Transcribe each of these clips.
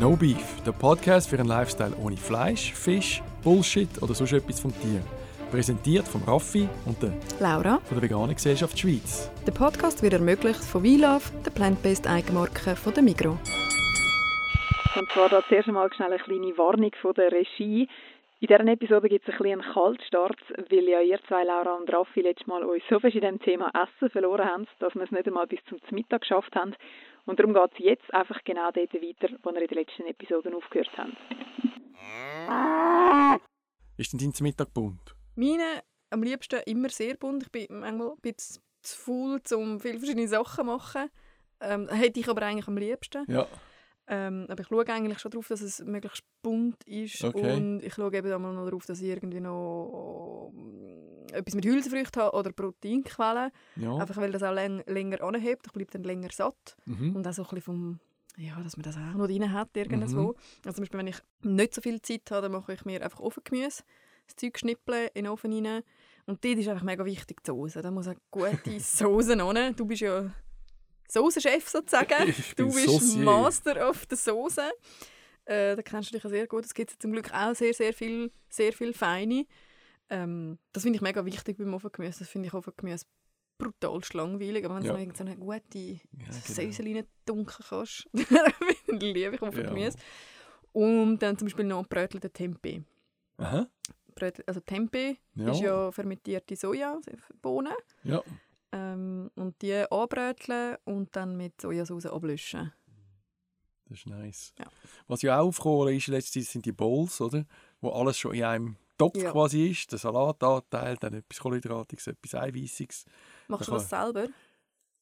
No Beef, der Podcast für einen Lifestyle ohne Fleisch, Fisch, Bullshit oder sonst etwas vom Tier. Präsentiert von Raffi und der Laura. von der Veganen Gesellschaft Schweiz. Der Podcast wird ermöglicht von WeLove, der plant-based Eigenmarke von der Migro. Und zwar da zuerst einmal schnell eine kleine Warnung von der Regie. In dieser Episode gibt es ein bisschen einen Kaltstart, weil ja ihr zwei, Laura und Raffi, letztes Mal uns so fest in dem Thema Essen verloren haben, dass wir es nicht einmal bis zum Mittag geschafft haben. Und darum geht es jetzt einfach genau dort weiter, wo wir in den letzten Episoden aufgehört haben. Ist denn dein Mittag bunt? Meine am liebsten immer sehr bunt. Ich bin manchmal ein bisschen zu faul, um viele verschiedene Sachen zu machen. Ähm, hätte ich aber eigentlich am liebsten. Ja. Ähm, aber ich schaue eigentlich schon darauf, dass es möglichst bunt ist. Okay. Und ich schaue eben auch mal noch darauf, dass ich irgendwie noch äh, etwas mit Hülsenfrüchten habe oder Proteinquellen. ja. Einfach weil das auch läng länger anhebt. Ich bleibe dann länger satt. Mhm. Und auch so ein bisschen vom, ja, dass man das auch noch drin hat irgendwo. Mhm. Also zum Beispiel, wenn ich nicht so viel Zeit habe, dann mache ich mir einfach Ofengemüse, das Zeug schnippeln in den Ofen rein. Und dort ist einfach mega wichtig die Soße. Da muss eine gute Soße rein. Du bist ja Soßenchef sozusagen. Ich du bist Saucier. Master of the Soße. Äh, da kennst du dich ja sehr gut. Es gibt zum Glück auch sehr, sehr viel, sehr viel Feine. Ähm, das finde ich mega wichtig beim Ofengemüse. Das finde ich Ofengemüse brutal langweilig. Aber wenn du Ja. noch irgend so eine gute Ja, genau. Säuse dunkeln kannst, dann liebe ich Ofengemüse. Ja. Und dann zum Beispiel noch brötelte Tempeh. Aha. Brötel, also Tempeh Ja. ist ja fermentierte Sojabohnen. Ja. Ähm, und die anbröteln und dann mit Sojasauce ablöschen. Das ist nice. Ja. Was ja auch aufgekommen ist Zeit, sind die Bowls, oder? Wo alles schon in einem Topf Ja. quasi ist. Der Salatanteil, dann etwas Kohlenhydratiges, etwas Eiweißiges. Machst du Da das selber?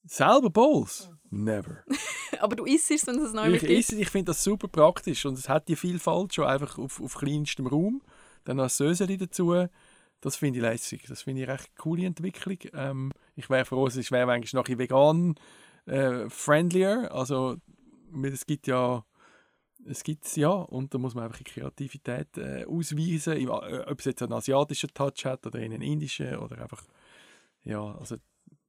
Selber Bowls? Never. Aber du isst es, wenn es neu Ich, ich finde das super praktisch und es hat die Vielfalt schon einfach auf, auf kleinstem Raum. Dann noch Söseli dazu. Das finde ich lässig. Das finde ich recht coole Entwicklung. Ähm, ich wäre froh, es wäre manchmal noch ein vegan äh, friendlier. Also es gibt ja es gibt ja und da muss man einfach die Kreativität äh, ausweisen, äh, ob es jetzt einen asiatischen Touch hat oder einen indischen oder einfach ja also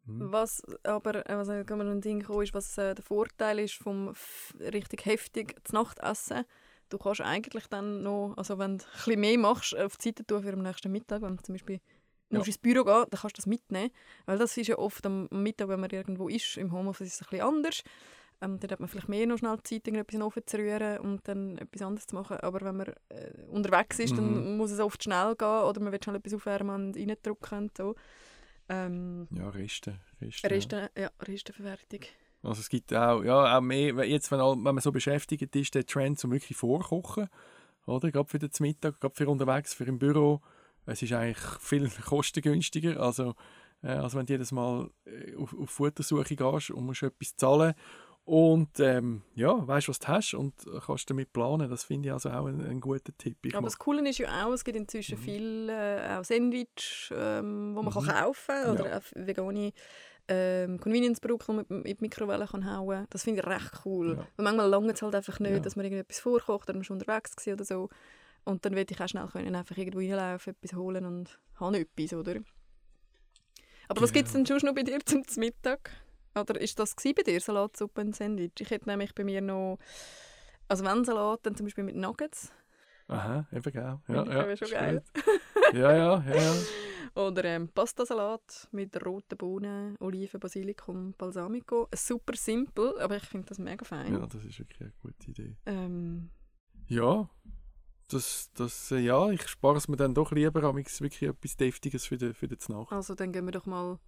hm. Was aber, äh, was man ein Ding kommen, ist, was äh, der Vorteil ist vom richtig heftig zu Nacht essen. Du kannst eigentlich dann noch, also wenn du ein bisschen mehr machst, auf die Seite tun für den nächsten Mittag, wenn du zum Beispiel Ja. musst ins Büro gehen, dann kannst du das mitnehmen. Weil das ist ja oft am Mittag, wenn man irgendwo ist, im Homeoffice ist es ein bisschen anders. Ähm, dann hat man vielleicht mehr noch schnell Zeit, irgendetwas in den Ofen zu rühren und dann etwas anderes zu machen. Aber wenn man äh, unterwegs ist, dann Mhm. muss es oft schnell gehen oder man will schnell etwas aufwärmen und reindrücken und so. Ähm, ja Reste, Reste ja. Reste, ja, Restenverwertung. Also es gibt auch, ja, auch mehr, jetzt, wenn, wenn man so beschäftigt ist, der Trend zum wirklich vorkochen, oder? Gerade für den Mittag, gerade für unterwegs, für im Büro. Es ist eigentlich viel kostengünstiger, also, äh, als wenn du jedes Mal äh, auf, auf Futtersuche gehst und musst etwas zahlen. Und ähm, ja, weißt was du hast und kannst damit planen. Das finde ich also auch ein, ein guter Tipp. Ich Aber das Coole ist ja auch, es gibt inzwischen Mhm. viel äh, auch Sandwich, ähm, wo man Mhm. kann kaufen kann oder Ja. vegane ähm, Convenience-Produkte, die man in die Mikrowelle kann hauen Das finde ich recht cool. Ja. Weil manchmal lange es halt einfach nicht, Ja. dass man irgendetwas vorkocht oder man ist unterwegs war oder so. Und dann will ich auch schnell können, einfach irgendwo reinlaufen, etwas holen und habe etwas, oder? Aber was Genau. gibt es denn schon noch bei dir zum Mittag? Oder ist das bei dir, Salatsuppe und Sandwich? Ich hätte nämlich bei mir noch, also wenn Salat, dann zum Beispiel mit Nuggets. Aha, eben genau. Ja, ja, aber schon geil. Ja, ja, ja, ja. Oder ähm, Pastasalat mit roten Bohnen, Oliven, Basilikum, Balsamico. Super simpel, aber ich finde das mega fein. Ja, das ist wirklich eine gute Idee. Ähm, Ja, das, das, äh, ja, ich spare es mir dann doch lieber, amigs wirklich etwas Deftiges für die, für die Nacht. also dann gehen wir doch mal...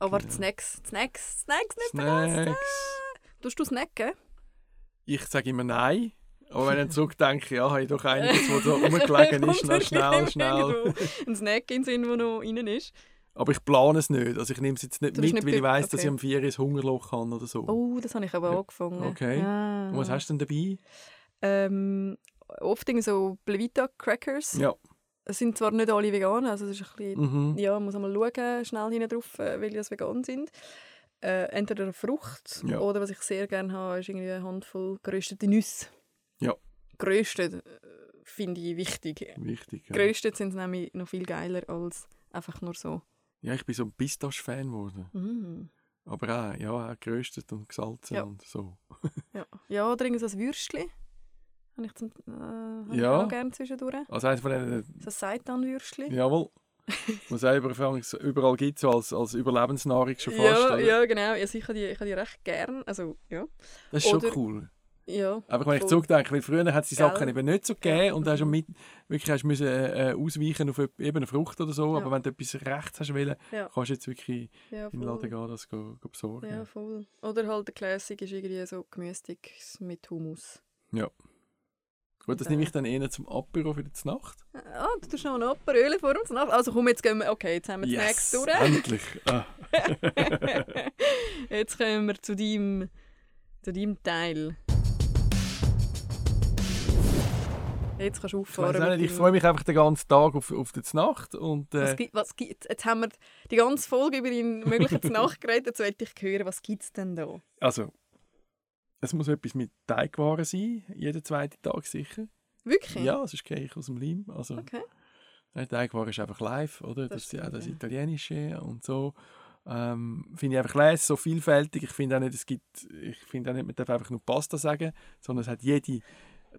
Oh, warte, Genau. Snacks, Snacks, Snacks, nicht vergessen! Snacks. Tust du snacken? Ich sage immer nein, aber wenn ich zurückdenke, ja, habe ich doch einiges, was da rumgelegen ist, noch schnell, schnell. Ein Snack in Sinn, der noch rein ist. Aber ich plane es nicht, also ich nehme es jetzt nicht mit, nicht weil ich be- weiss, dass okay. ich am 4 ein Hungerloch habe oder so. Oh, das habe ich aber Ja. angefangen. Okay. Ah. Und was hast du denn dabei? Ähm, oft so Blevita-Crackers. Ja. Es sind zwar nicht alle vegan, also es ist ein bisschen Mhm. ja, man muss einmal schauen, schnell hinten drauf, äh, welche das vegan sind. Äh, entweder eine Frucht Ja. oder was ich sehr gerne habe, ist irgendwie eine Handvoll geröstete Nüsse. Ja. Geröstet äh, finde ich wichtig. Wichtig. Ja. Geröstet sind nämlich noch viel geiler als einfach nur so. ja, ich bin so ein Pistache-Fan geworden. Mm. Aber auch, ja, auch geröstet und gesalzen Ja. und so. Ja. ja, oder irgend so ein Würstchen. Habe ich, zum, äh, Ja. ich auch gerne zwischendurch. Also eins von denen, So ein Seitanwürstchen. jawohl, was es überall, gibt, so als, als Überlebensnahrung schon fast. Ja, oder? ja, genau. Also ich habe die, ich habe die recht gern. Also, ja. Das ist schon Oder- cool. Ja. Einfach wenn ich zurückdenke, weil früher hat es die Gell? Sachen eben nicht so gegeben Ja. und hast du mit, wirklich hast müssen, äh, ausweichen auf eben eine Frucht oder so, Ja. aber wenn du etwas rechts hast wollen, Ja. kannst du jetzt wirklich Ja, in den Laden gehen, das go, go besorgen. Ja, voll. Oder halt der Classic ist irgendwie so Gemüsesticks mit Hummus. Gut, das nehme ich dann eher zum Apero für die Nacht. Ah, du tust noch ein Aperöl vor uns nach. Also komm, jetzt gehen wir... Okay, jetzt haben wir das nächste durch. endlich. Ah. Jetzt kommen wir zu deinem, zu deinem Teil. Jetzt kannst du Ich, auffahren. ich deinem- freue mich einfach den ganzen Tag auf, auf die Nacht und Was äh, gibt, was gibt, jetzt haben wir die ganze Folge über die möglichen Nachtgeräte. Jetzt möchte ich hören, was gibt es denn da? also es muss etwas mit Teigwaren sein, jeden zweiten Tag sicher. Wirklich? Ja, sonst gehe ich aus dem Leim. Also, Okay. Nein, Teigwaren ist einfach live, oder? Das Das, ist ja das. Italienische und so. Ähm, finde ich einfach leise, so vielfältig. Ich finde auch nicht, es gibt, ich finde auch nicht, man darf einfach nur Pasta sagen, sondern es hat jede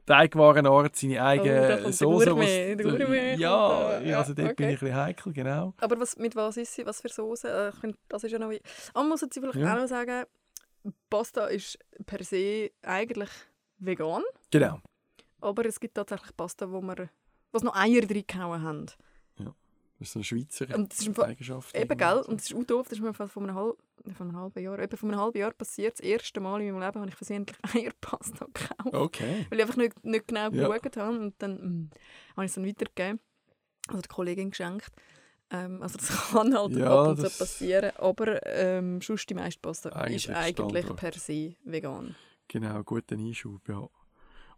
Teigwarenart seine Oh, eigene der Soße. Gourmet, der Gourmet ja, ja, also dort bin ich okay. ein bisschen heikel, genau. Aber was, mit was ist sie? Was für Soße? Äh, Ich finde, das ist ja noch wie... Ah, man muss jetzt vielleicht Ja. auch noch sagen, Pasta ist per se eigentlich vegan, Genau. aber es gibt tatsächlich Pasta, wo wir was noch Eier drin gehauen haben. Das ist so eine Schweizer Und das ist Fall- Eigenschaft. Eben, gell? Und das ist auch doof, das ist mir vor einem, halb, vor einem halben Jahr, eben vor einem halben Jahr passiert. Das erste Mal in meinem Leben habe ich versehentlich Eierpasta gekauft. Okay. Weil ich einfach nicht, nicht genau Ja. geschaut habe. Und dann mm, habe ich es dann weitergegeben. Also der Kollegin geschenkt. Ähm, also das kann halt Ja, ab und zu passieren. Aber ähm, sonst die meiste Pasta Eigentlich ist eigentlich per se vegan. Genau, guter Einschub, ja.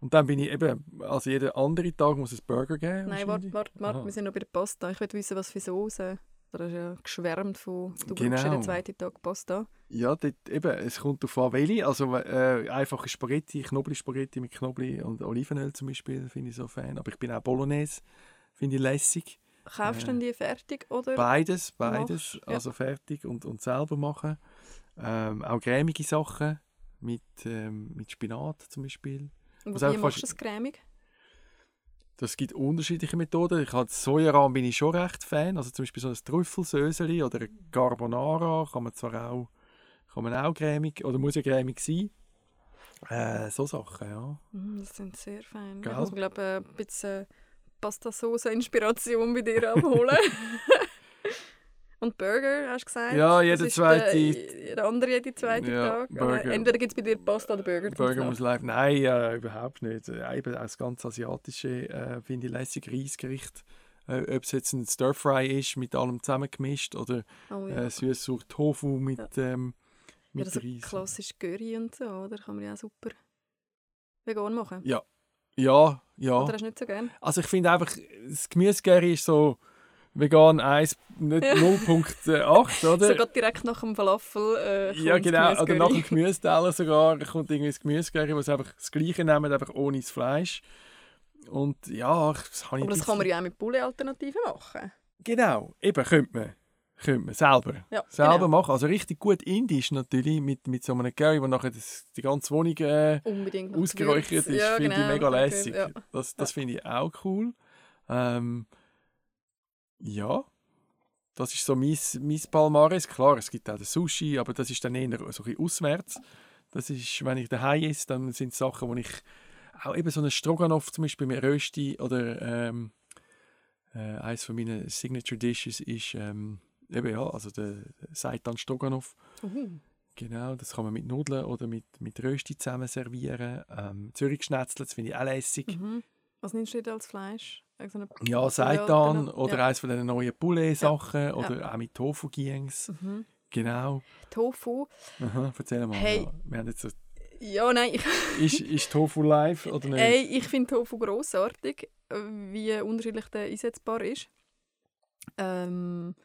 Und dann bin ich eben, also jeden anderen Tag muss es Burger geben. Nein, warte, warte, warte, wir sind noch bei der Pasta. Ich will wissen, was für Soße. Da ist ja geschwärmt von, du Genau. brauchst jeden zweiten Tag Pasta. Ja, dort, eben, es kommt auf an, welche. Also äh, einfache Spaghetti, Knoblauch-Spaghetti mit Knoblauch und Olivenöl zum Beispiel, finde ich so Fan. Aber ich bin auch Bolognese, finde ich lässig. Kaufst du Äh, denn die fertig? Oder? Beides, beides. Machst, ja. Also fertig und, und selber machen. Ähm, auch cremige Sachen mit, ähm, mit Spinat zum Beispiel. Und wie machst du das cremig? Das gibt unterschiedliche Methoden. Ich habe Sojarahm bin ich schon recht Fan. Also zum Beispiel so ein Trüffelsöseli oder ein Carbonara kann man zwar auch, kann man auch cremig oder muss ja cremig sein. Äh, so Sachen, ja. Mm, Das sind sehr fein. Ich muss mir glaube ein bisschen Pasta-Sauce-Inspiration bei dir abholen. Und Burger, hast du gesagt? Ja, jeder zweite- Der, der andere jeden zweiten Ja, Tag. Burger. Entweder gibt es bei dir Pasta oder Burger. Burger muss live. Nein, äh, überhaupt nicht. Äh, eben auch das ganz asiatische äh, finde ich lässig Reisgericht. Äh, Ob es jetzt ein Stir-Fry ist, mit allem zusammengemischt oder Oh, ja. äh, süß Tofu mit, ähm, ja, mit das ist Reis. klassisch Curry und so, oder? Kann man ja auch super vegan machen. Ja, ja, ja. Oder hast du nicht so gern? Also ich finde einfach, das Gemüsegeri ist so vegan 1, nicht Ja. 0.8, oder? So gerade direkt nach dem Falafel äh, ja, genau. Oder nach dem. Gemüseteller sogar kommt irgendwie das Gemüsegeri, wo sie einfach das Gleiche nehmen, einfach ohne das Fleisch. Und ja, das habe ich Aber das kann man bisschen- ja auch mit Poulet-Alternativen machen. Genau, eben, könnte man. Könnte man selber. Ja, Selber genau. machen. Also richtig gut indisch natürlich, mit, mit so einem Curry, wo nachher das, die ganze Wohnung äh, ausgeräuchert ist, Ja, finde genau. ich mega Okay, lässig. Ja. Das, das finde ich auch cool. Ähm, ja, das ist so mein, mein Palmares. Klar, es gibt auch den Sushi, aber das ist dann eher so ein bisschen auswärts. Das ist, wenn ich daheim esse, dann sind es Sachen, wo ich auch eben so einen Stroganoff zum Beispiel mit Rösti oder ähm, äh, eines von meinen Signature Dishes ist ähm, eben ja, also der Seitan Stroganoff. Genau, das kann man mit Nudeln oder mit, mit Rösti zusammen servieren. Ähm, Zürich Schnetzler, das finde ich auch lässig. mhm. Was nimmst du denn als Fleisch? Irgendeine Ja, Seitan Seitan oder ja. eines von den neuen Poulet-Sachen oder auch mit Tofu Giengs. Mhm. Genau. Tofu. Aha, erzähl mal. Hey. Ja, wir haben jetzt so, Ja, nein, ist, ist Tofu live oder nicht? ey, ich finde Tofu grossartig, wie unterschiedlich der einsetzbar ist. Ähm,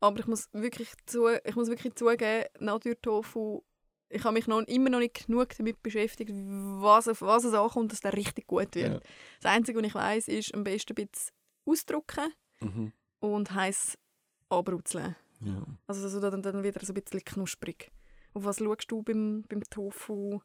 aber ich muss wirklich, zu, ich muss wirklich zugeben, Natur-Tofu, ich habe mich noch, immer noch nicht genug damit beschäftigt, was, auf was es ankommt, dass der richtig gut wird. Ja. Das Einzige, was ich weiß, ist am besten ein bisschen ausdrücken Mhm. und heiß abrutzeln. Ja. Also so dann, dann wieder so ein bisschen knusprig. Auf was schaust du beim, beim Tofu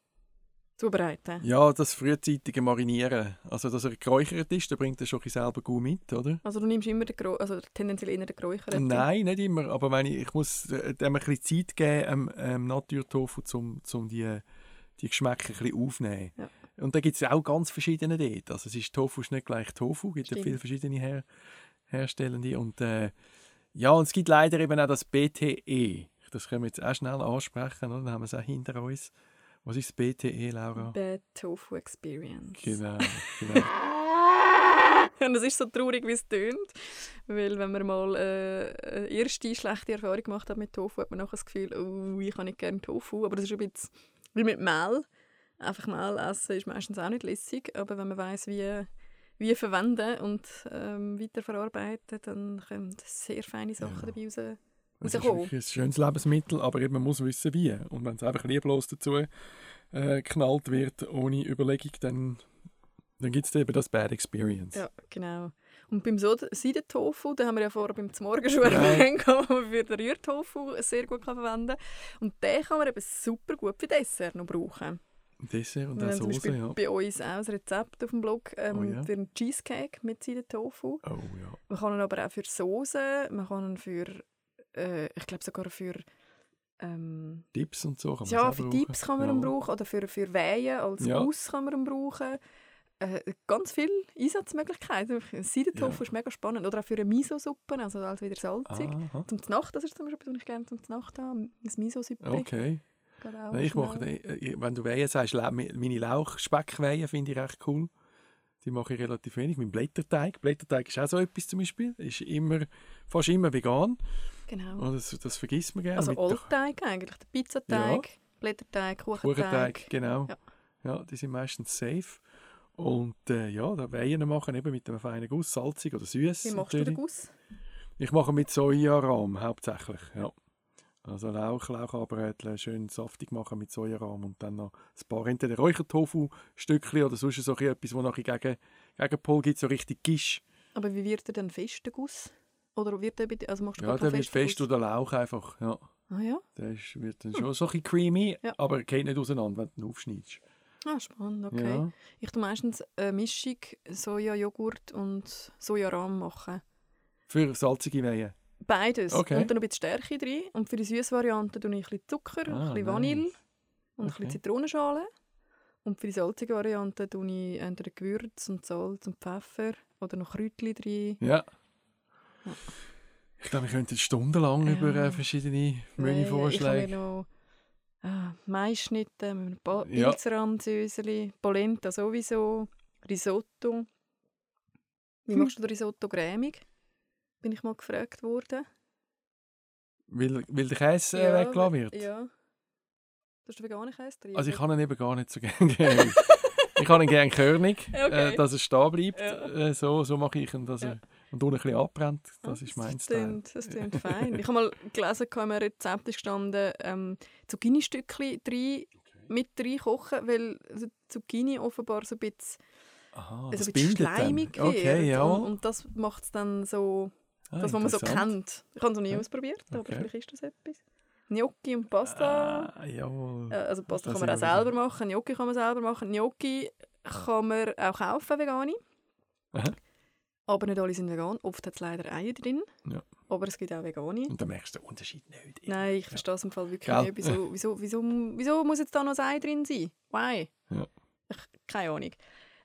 Zubereiten? Ja, das frühzeitige Marinieren. Also, dass er geräuchert ist, da bringt er schon selber gut mit, oder? Also du nimmst immer den Gro also tendenziell eher den geräucherten? Nein, nicht immer. Aber wenn ich, ich muss äh, dem ein bisschen Zeit geben, ähm, ähm, Naturtofu, um zum die, die Geschmäcker ein bisschen aufzunehmen. Ja. Und da gibt es auch ganz verschiedene dort. Also es ist Tofu ist nicht gleich Tofu, es gibt ja viele verschiedene Her Herstellende. Und äh, ja, und es gibt leider eben auch das BTE. Das können wir jetzt auch schnell ansprechen, oder? Dann haben wir es auch hinter uns. Was ist das BTE, Laura? Bad Tofu Experience. Genau, genau. Und es ist so traurig, wie es tönt. Weil wenn man mal äh, eine erste schlechte Erfahrung gemacht hat mit Tofu, hat man nachher das Gefühl, oh, ich kann nicht gerne Tofu. Aber das ist ein bisschen wie mit Mehl. Einfach Mehl essen ist meistens auch nicht lässig. Aber wenn man weiß wie, wie verwenden und ähm, weiterverarbeiten, dann kommen sehr feine Sachen Ja. dabei raus. Es ist ein schönes Lebensmittel, aber eben, man muss wissen, wie. Und wenn es einfach lieblos dazu äh, geknallt wird, ohne Überlegung, dann, dann gibt es eben das Bad Experience. Ja, genau. Und beim Sod- Seidentofu, da haben wir ja vorher beim Zmorgen schon Ja. erwähnt, den man für den Rührtofu sehr gut kann verwenden kann. Und den kann man eben super gut für Dessert noch brauchen. Dessert und Wir auch Soße, Beispiel ja. bei uns auch ein Rezept auf dem Blog ähm, Oh ja. für einen Cheesecake mit Seidentofu. Oh ja. Man kann ihn aber auch für Soße, man kann ihn für, äh, ich glaube sogar für ähm, Tipps und so kann man ja, für brauchen. Tipps kann man ja. ihn brauchen oder für, für Wehen als Ja. Guss kann man ihn brauchen. Äh, ganz viele Einsatzmöglichkeiten. Seidentofu Ja. ist mega spannend. Oder auch für eine Miso-Suppe, also als wieder salzig. Aha, Zum Nacht, das ist zum Beispiel, was ich gerne zum Nacht habe, ein Miso-Suppe. okay. Nein, ich mache, äh, wenn du Wehen sagst, meine Lauchspeckwehen finde ich recht cool. Die mache ich relativ wenig. Mein Blätterteig. Blätterteig ist auch so etwas zum Beispiel. Ist immer, fast immer vegan. Genau. Und das, das vergisst man gerne. Also Oldteig eigentlich, der Pizzateig, Blätterteig, Kuchenteig. Kuchenteig, genau. Ja. Ja. die sind meistens safe. Und äh, ja, da Wehen machen eben mit einem feinen Guss, salzig oder süß. Wie machst du den Guss? Ich mache mit Sojarahm hauptsächlich, ja. Also Lauch, Lauchabrötchen schön saftig machen mit Sojarahm und dann noch ein paar entweder Räuchertofu-Stückchen oder sonst so etwas, wo nachher gegen, gegen Pol gibt, so richtig Gisch. Aber wie wird er dann fest, der Guss? Oder wird der dir, also machst du Ja, der wird fest oder Lauch einfach, ja. Ah ja? Der ist, wird dann schon so ein bisschen creamy, Ja. aber geht nicht auseinander, wenn du ihn aufschneidest. Ah, spannend, okay. Ja. Ich tue meistens eine Mischung Soja-Joghurt und Sojarahm machen. Für salzige Wehen. Beides. Okay. Und dann noch ein bisschen Stärke drin. Und für die süße Variante tue ich ein bisschen Zucker, Ah, ein bisschen nice. Vanille und ein Okay. bisschen Zitronenschale. Und für die salzige Variante tue ich entweder Gewürz und Salz und Pfeffer oder noch Kräutchen drin. Ja. Ja. Ich glaube, wir könnten stundenlang Ja. über äh, verschiedene Ich Menüvorschläge. mir noch ah, Maisschnitte mit einem Ja. Pilzransöseli, Polenta sowieso, Risotto. Wie Hm. machst du Risotto cremig? Bin ich mal gefragt worden. Weil, weil der Käse äh, weggelassen wird. Ja. Du hast veganen Käse drin? Also ich kann ihn eben gar nicht so gerne. gerne. ich kann ihn gerne körnig, Okay. äh, dass er stehen bleibt. Ja. Äh, so, so mache ich ihn, dass Ja. er und unten ein bisschen abbrennt. Das Ah, ist mein das Style. klingt, das klingt fein. Ich habe mal gelesen, in einem Rezept ist gestanden, ähm, Zucchini-Stückchen drin, mit rein kochen, weil Zucchini offenbar so ein bisschen, Aha, also ein bisschen bindet dann. schleimig wird. Okay, ja. und, und das macht es dann so, Ah, das, was man so kennt. Ich habe es noch nie Ja. ausprobiert, aber Okay. vielleicht ist das etwas. Gnocchi und Pasta. Ah, jawohl. Äh, also Pasta Das kann man auch selber machen, Gnocchi kann man selber machen. Gnocchi kann man auch kaufen, vegane. Aha. Aber nicht alle sind vegan. Oft hat es leider Eier drin. Ja. Aber es gibt auch vegane. Und dann merkst du den Unterschied nicht. Nein, ich verstehe es im Fall wirklich Gell? nicht. Wieso, wieso, wieso, wieso muss jetzt da noch ein Ei drin sein? Why? Ja. Ich, keine Ahnung.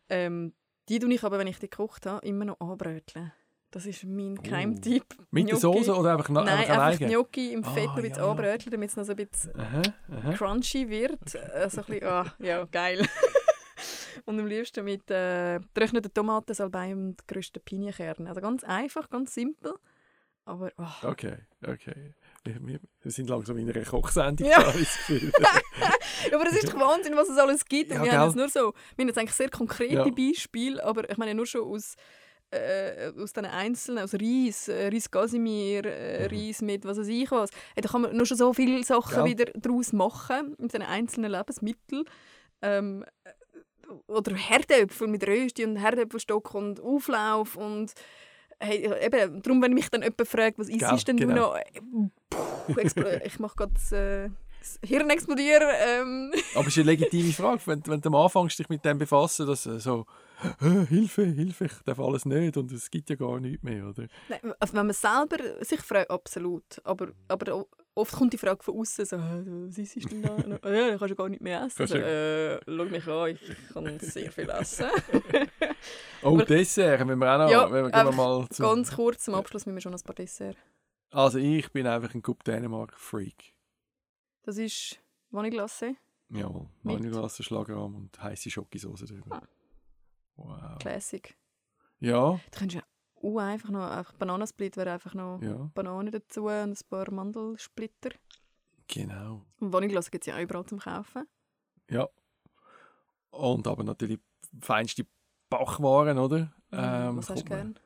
Ähm, die tue ich aber, wenn ich die gekocht habe, immer noch anbröteln. Das ist mein Oh. Geheimtipp. Mit der Soße oder einfach, na, Nein, einfach einfach? Gnocchi im Fett Ah, noch ein bisschen ja. anbröteln, damit es noch so ein bisschen Aha, aha. crunchy wird. Also ein bisschen, ah, ja, geil. und am liebsten mit äh, getrockneten Tomaten, Salbei und gerösteten Pinienkernen. Also ganz einfach, ganz simpel. Aber oh, Okay, okay. Wir, wir, sind langsam in einer Kochsendung, Ja. habe ich das Gefühl. Aber es ist doch Wahnsinn, was es alles gibt. Und Ja, wir gell? haben jetzt nur so, wir haben jetzt eigentlich sehr konkrete Ja. Beispiele, aber ich meine nur schon aus, äh, aus diesen einzelnen, aus Reis, äh, Reis Casimir, äh, Mhm. Reis mit was weiß ich was. Hey, da kann man nur schon so viele Sachen Ja. wieder daraus machen, mit diesen einzelnen Lebensmitteln. Ähm, äh, oder Herdöpfel mit Rösti und Herdöpfelstock und Auflauf und hey, eben, darum, wenn mich dann jemand fragt, was isst denn genau. du noch? Puh, ich mache gerade äh, das Hirn explodieren. Ähm. Aber es ist eine legitime Frage, wenn, wenn du am Anfang dich mit dem befassen, dass äh, so «Äh, Hilfe, Hilfe, ich darf alles nicht und es gibt ja gar nichts mehr, oder? Nein, also wenn man selber sich fragt, absolut. Aber, aber oft kommt die Frage von außen so, «Hä, was isst du denn da? «Ah ja, du kannst ja gar nicht mehr essen. Kannst So, du- äh, schau mich an, ich kann sehr viel essen. Oh, Aber- Dessert, wenn wir auch noch, Ja, wenn wir, wir mal zu, Ganz kurz zum Abschluss müssen wir schon ein paar Dessert. Also ich bin einfach ein Coupe Dänemark-Freak. Das ist Vanilleglace, Jawohl? Vanilleglasse, Schlagrahm und heiße Schokosauce drüber. Ah. Wow. Classic. Ja, Du könntest ja uh, einfach noch, einfach Bananensplit wäre einfach noch ja, Bananen dazu und ein paar Mandelsplitter. genau. Und Vanilleglace gibt es ja auch überall zum Kaufen. Ja. Und aber natürlich feinste Backwaren, oder? Ähm, Was hast du man- gern?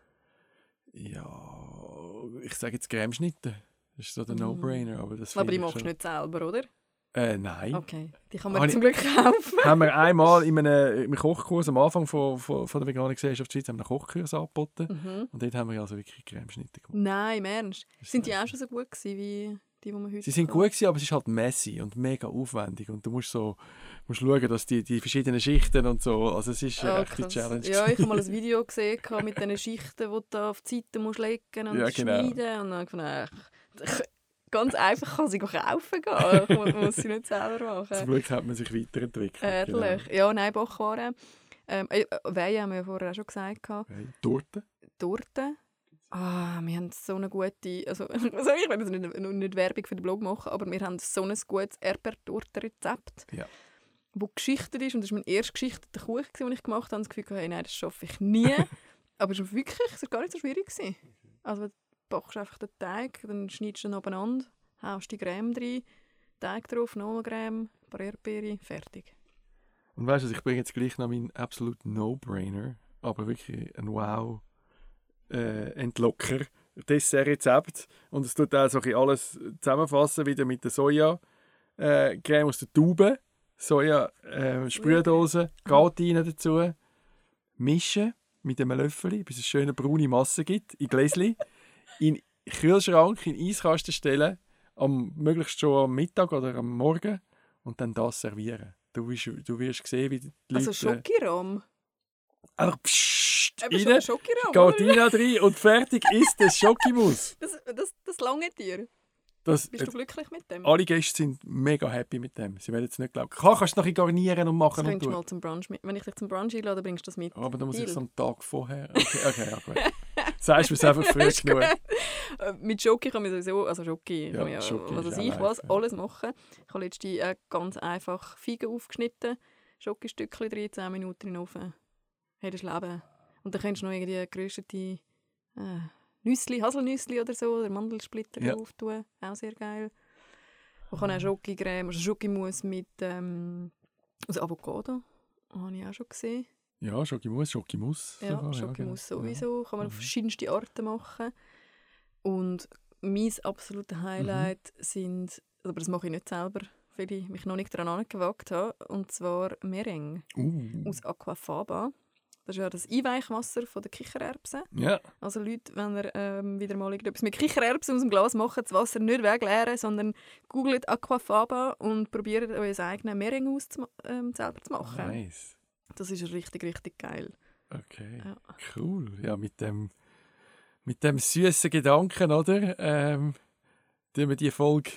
Ja, ich sage jetzt Cremeschnitte. Das ist so der Mm. No-Brainer. Aber, das Aber die machst du nicht selber, oder? Äh, nein. Okay, die kann man Habe zum Glück kaufen. haben wir einmal in einem, im Kochkurs am Anfang von, von, von der veganen Gesellschaft Schweiz haben wir einen Kochkurs angeboten. Mhm. Und dort haben wir also wirklich Cremeschnitte gemacht. Nein, im Ernst. Sind die auch schon so gut gewesen, wie die, die wir heute Sie sind gut gewesen, aber es ist halt messy und mega aufwendig. Und du musst so musst schauen, dass die, die verschiedenen Schichten und so, also es ist eine Ah, echte. Challenge. Ja, ich habe mal ein Video gesehen mit diesen Schichten, die du auf die Seite musst legen und Ja, genau. schneiden. Und dann habe ich gedacht, ach, ganz einfach kann sie kaufen gehen. Ich muss, sie nicht selber Zum machen. Glück hat man sich weiterentwickelt. genau. Ehrlich. Ja, nein, Backwaren. Ähm, äh, Wein haben wir ja vorher auch schon gesagt. Okay. Torte. Torte. Ah, wir haben so eine gute, also, also ich will jetzt nicht, nicht Werbung für den Blog machen, aber wir haben so ein gutes Erdbeertortenrezept, Ja. wo geschichtet ist und das ist mein erster geschichteter Kuchen, den ich gemacht habe. Und das Gefühl, hey, nein, das schaffe ich nie. aber es ist wirklich, es war gar nicht so schwierig. Gewesen. Also backst einfach den Teig, dann schneidest du ihn abeinander, haust die Creme rein, Teig drauf, nochmal Creme, ein paar Erdbeere, fertig. Und weißt du, ich bringe jetzt gleich noch meinen absolut No-Brainer, aber wirklich ein Wow äh, Entlocker. Dessert-Rezept. Und es tut auch so ein alles zusammenfassen, wieder mit der Soja äh, aus der Tube, Soja äh, dazu, mischen mit einem Löffel, bis es schöne braune Masse gibt, in Gläschen, in den Kühlschrank, in den Eiskasten stellen, am, möglichst schon am Mittag oder am Morgen und dann das servieren. Du wirst, du wirst sehen, wie die Leute... Also Schokiram. Einfach pssst, Eben rein, Scho- Schokiram. rein und fertig ist das Schokimus. Das, das, das lange dir. Das, Bist du glücklich mit dem? alle Gäste sind mega happy mit dem. Sie werden es nicht glauben. Klar, kannst du noch garnieren und Das machen und könntest du mal zum Brunch mit. Wenn ich dich zum Brunch einlade, bringst du das mit. Aber dann muss ich es am Tag vorher... Okay, okay ja gut. Sagst du es einfach früh genug. Äh, Mit Schoki kann man sowieso, also Schoki, Ja, ja, Schoki was weiß ich was, alles machen. Ich habe letztens äh, ganz einfach Feigen aufgeschnitten, Schokostückchen drin, 10 Minuten in den Ofen. Hey, das Leben. Und dann kannst du noch irgendwie geröstete äh, Nüssli, Haselnüssli oder so, oder Mandelsplitter Ja. drauf tun. Auch sehr geil. Man kann auch Schokicreme, also Schokimus mit ähm, aus Avocado. Habe ich auch schon gesehen. Ja, Schokimus, Schokimus. Ja, sogar, Schokimus genau. sowieso. Kann man auf Mhm. verschiedenste Arten machen. Und mein absolutes Highlight Mhm. sind, aber das mache ich nicht selber, weil ich mich noch nicht daran gewagt habe, und zwar Meringue Ja. Uh. aus Aquafaba. Das ist ja das Einweichwasser von der Kichererbsen. Ja, Also Leute, wenn ihr ähm, wieder mal irgendetwas mit Kichererbsen aus dem Glas macht, das Wasser nicht wegleeren, sondern googelt Aquafaba und probiert euer eigenes Meringue auszuma- ähm, selber zu machen. nice. Das ist richtig, richtig geil. Okay, Ja. cool. Ja, mit dem, mit dem süßen Gedanken, oder? Ähm, tun wir die Folge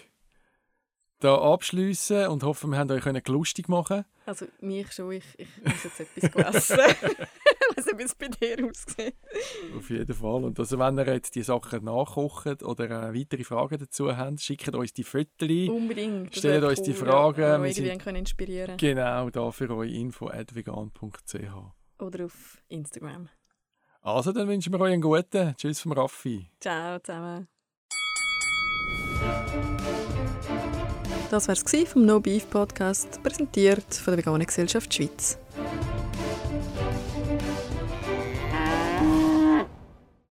da abschließen und hoffen, wir haben euch lustig machen. Also mich schon, ich, ich muss jetzt etwas essen. Nicht, wie es bei dir aussieht. Auf jeden Fall. Und also, wenn ihr jetzt die Sachen nachkocht oder äh, weitere Fragen dazu habt, schickt uns die Fotos. Unbedingt. Stellt uns die cool, Fragen, Ja, wir sind- können inspirieren Genau, da für euch info.vegan.ch. Oder auf Instagram. Also, dann wünschen wir euch einen guten. Tschüss vom Raffi. Ciao zusammen. Das war es vom No Beef Podcast, präsentiert von der Veganen Gesellschaft Schweiz.